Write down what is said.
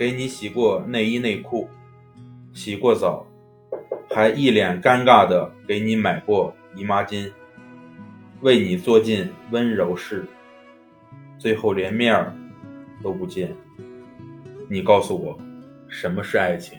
给你洗过内衣内裤，洗过澡，还一脸尴尬的给你买过姨妈巾，为你做尽温柔事，最后连面儿都不见。你告诉我，什么是爱情？